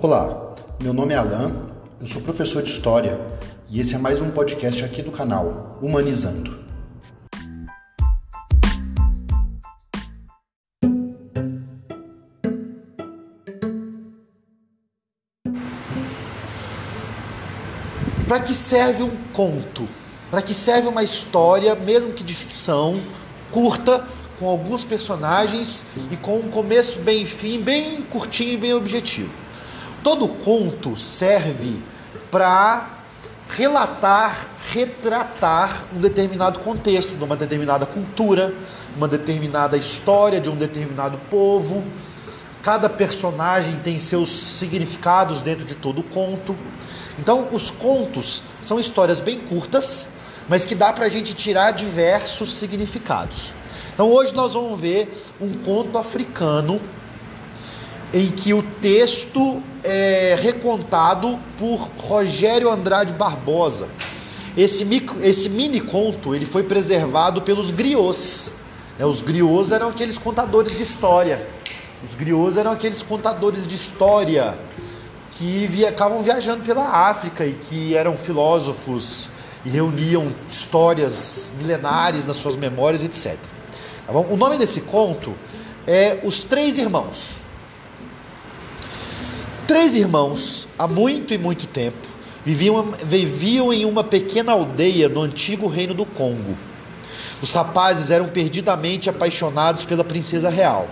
Olá, meu nome é Alan, eu sou professor de História e esse é mais um podcast aqui do canal Humanizando. Para que serve um conto? Para que serve uma história, mesmo que de ficção, curta, com alguns personagens e com um começo bem e fim, bem curtinho e bem objetivo? Todo conto serve para relatar, retratar um determinado contexto, de uma determinada cultura, uma determinada história de um determinado povo. Cada personagem tem seus significados dentro de todo o conto. Então, os contos são histórias bem curtas, mas que dá para a gente tirar diversos significados. Então, hoje nós vamos ver um conto africano em que o texto é recontado por Rogério Andrade Barbosa. Esse, esse mini conto ele foi preservado pelos griots. É, os griots eram aqueles contadores de história. Os griots eram aqueles contadores de história que via, acabam viajando pela África e que eram filósofos e reuniam histórias milenares nas suas memórias, etc. Tá o nome desse conto é Os Três Irmãos. Três irmãos, há muito e muito tempo, viviam, viviam em uma pequena aldeia no antigo reino do Congo. Os rapazes eram perdidamente apaixonados pela princesa real.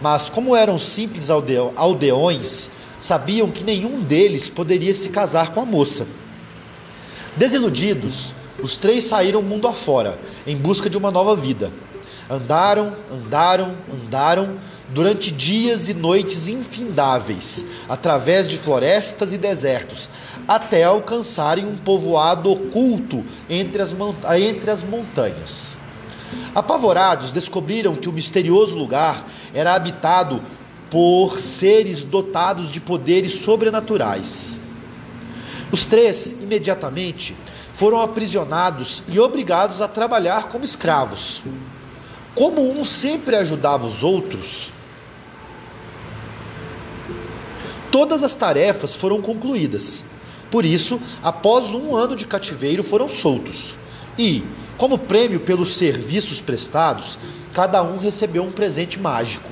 Mas, como eram simples aldeões, sabiam que nenhum deles poderia se casar com a moça. Desiludidos, os três saíram mundo afora, em busca de uma nova vida. Andaram, andaram, andaram, durante dias e noites infindáveis, através de florestas e desertos, até alcançarem um povoado oculto entre as, entre as montanhas. Apavorados, descobriram que o misterioso lugar era habitado por seres dotados de poderes sobrenaturais. Os três, imediatamente, foram aprisionados e obrigados a trabalhar como escravos. Como um sempre ajudava os outros, todas as tarefas foram concluídas. Por isso, após um ano de cativeiro, foram soltos. E, como prêmio pelos serviços prestados, cada um recebeu um presente mágico.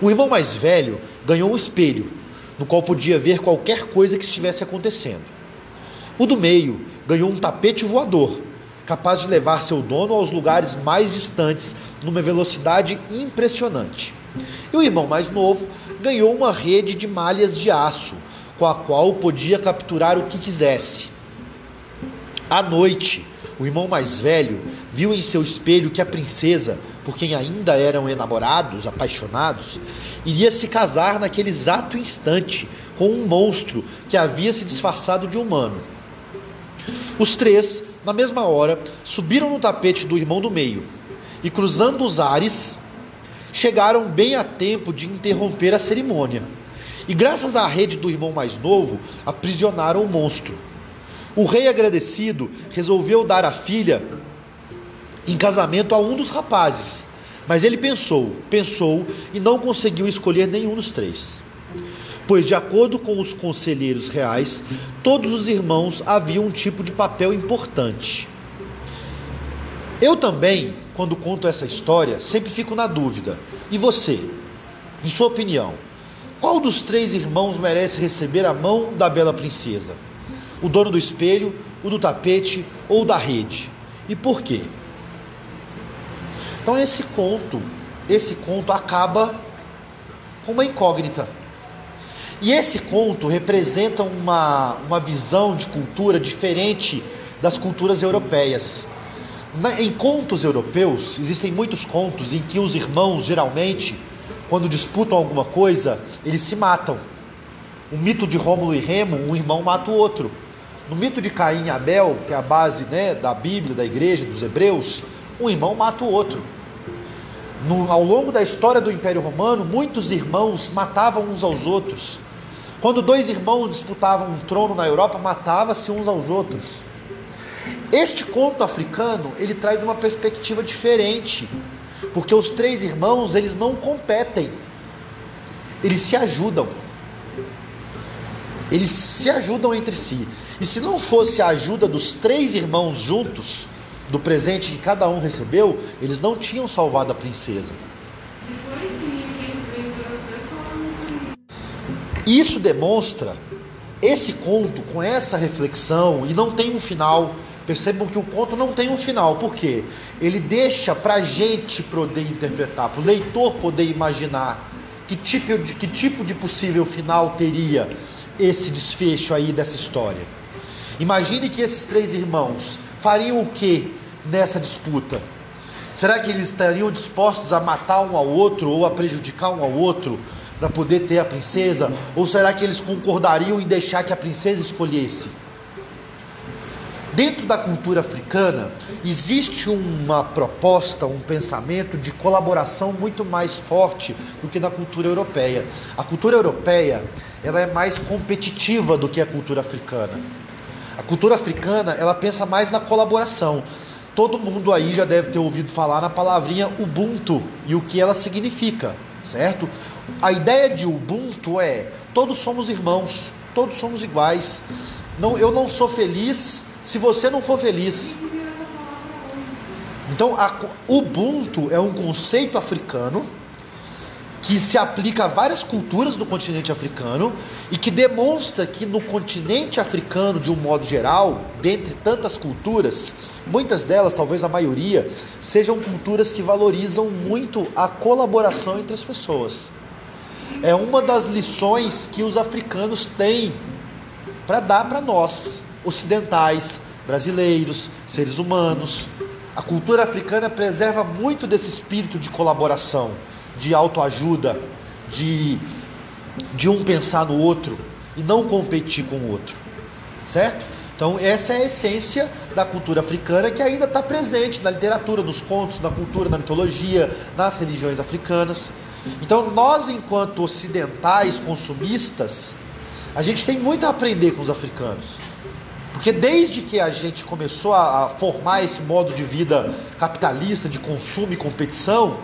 O irmão mais velho ganhou um espelho, no qual podia ver qualquer coisa que estivesse acontecendo. O do meio ganhou um tapete voador, capaz de levar seu dono aos lugares mais distantes numa velocidade impressionante. E o irmão mais novo ganhou uma rede de malhas de aço, com a qual podia capturar o que quisesse. À noite, o irmão mais velho viu em seu espelho que a princesa, por quem ainda eram enamorados, apaixonados, iria se casar naquele exato instante com um monstro que havia se disfarçado de humano. Os três, na mesma hora, subiram no tapete do irmão do meio e, cruzando os ares, chegaram bem a tempo de interromper a cerimônia. E graças à rede do irmão mais novo, aprisionaram o monstro. O rei agradecido resolveu dar a filha em casamento a um dos rapazes. Mas ele pensou, pensou e não conseguiu escolher nenhum dos três. Pois, de acordo com os conselheiros reais, todos os irmãos haviam um tipo de papel importante. Eu também quando conto essa história, sempre fico na dúvida. E você? Em sua opinião, qual dos três irmãos merece receber a mão da bela princesa? O dono do espelho, o do tapete ou da rede? E por quê? Então esse conto, esse conto acaba com uma incógnita. E esse conto representa uma, uma visão de cultura diferente das culturas europeias. Em contos europeus, existem muitos contos em que os irmãos, geralmente, quando disputam alguma coisa, eles se matam. O mito de Rômulo e Remo, um irmão mata o outro. No mito de Caim e Abel, que é a base né, da Bíblia, da igreja, dos hebreus, um irmão mata o outro. No, ao longo da história do Império Romano, muitos irmãos matavam uns aos outros. Quando dois irmãos disputavam um trono na Europa, matava-se uns aos outros. Este conto africano, ele traz uma perspectiva diferente, porque os três irmãos, eles não competem. Eles se ajudam. Eles se ajudam entre si. E se não fosse a ajuda dos três irmãos juntos, do presente que cada um recebeu, eles não tinham salvado a princesa. Isso demonstra esse conto com essa reflexão e não tem um final. Percebam que o conto não tem um final, por quê? Ele deixa para a gente poder interpretar, para o leitor poder imaginar que tipo, de, que tipo de possível final teria esse desfecho aí dessa história. Imagine que esses três irmãos fariam o que nessa disputa? Será que eles estariam dispostos a matar um ao outro ou a prejudicar um ao outro para poder ter a princesa? Ou será que eles concordariam em deixar que a princesa escolhesse? Dentro da cultura africana, existe uma proposta, um pensamento de colaboração muito mais forte do que na cultura europeia. A cultura europeia ela é mais competitiva do que a cultura africana. A cultura africana ela pensa mais na colaboração. Todo mundo aí já deve ter ouvido falar na palavrinha Ubuntu e o que ela significa, certo? A ideia de Ubuntu é todos somos irmãos, todos somos iguais. Não, eu não sou feliz se você não for feliz. Então, a, Ubuntu é um conceito africano que se aplica a várias culturas do continente africano e que demonstra que no continente africano, de um modo geral, dentre tantas culturas, muitas delas, talvez a maioria, sejam culturas que valorizam muito a colaboração entre as pessoas. É uma das lições que os africanos têm para dar para nós ocidentais, brasileiros, seres humanos. A cultura africana preserva muito desse espírito de colaboração, de autoajuda, de, de um pensar no outro e não competir com o outro, certo? Então, essa é a essência da cultura africana que ainda está presente na literatura, nos contos, na cultura, na mitologia, nas religiões africanas. Então, nós, enquanto ocidentais consumistas, a gente tem muito a aprender com os africanos. Porque desde que a gente começou a, formar esse modo de vida capitalista, de consumo e competição,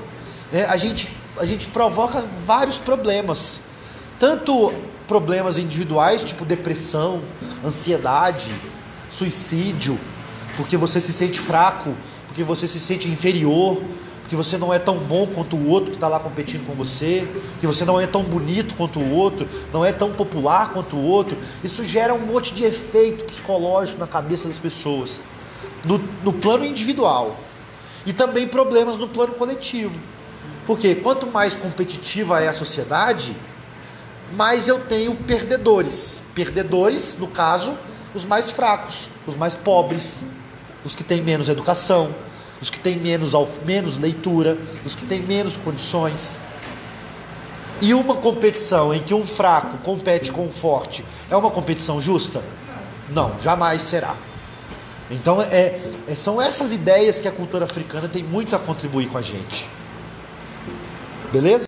né, a, gente, a gente provoca vários problemas. Tanto problemas individuais, tipo depressão, ansiedade, suicídio, porque você se sente fraco, porque você se sente inferior, que você não é tão bom quanto o outro que está lá competindo com você, que você não é tão bonito quanto o outro, não é tão popular quanto o outro. Isso gera um monte de efeito psicológico na cabeça das pessoas, no, no plano individual e também problemas no plano coletivo. Porque quanto mais competitiva é a sociedade, mais eu tenho perdedores. Perdedores, no caso, os mais fracos, os mais pobres, os que têm menos educação, os que têm menos, menos leitura, os que têm menos condições. E uma competição em que um fraco compete com um forte é uma competição justa? Não, jamais será. Então é, é, são essas ideias que a cultura africana tem muito a contribuir com a gente. Beleza?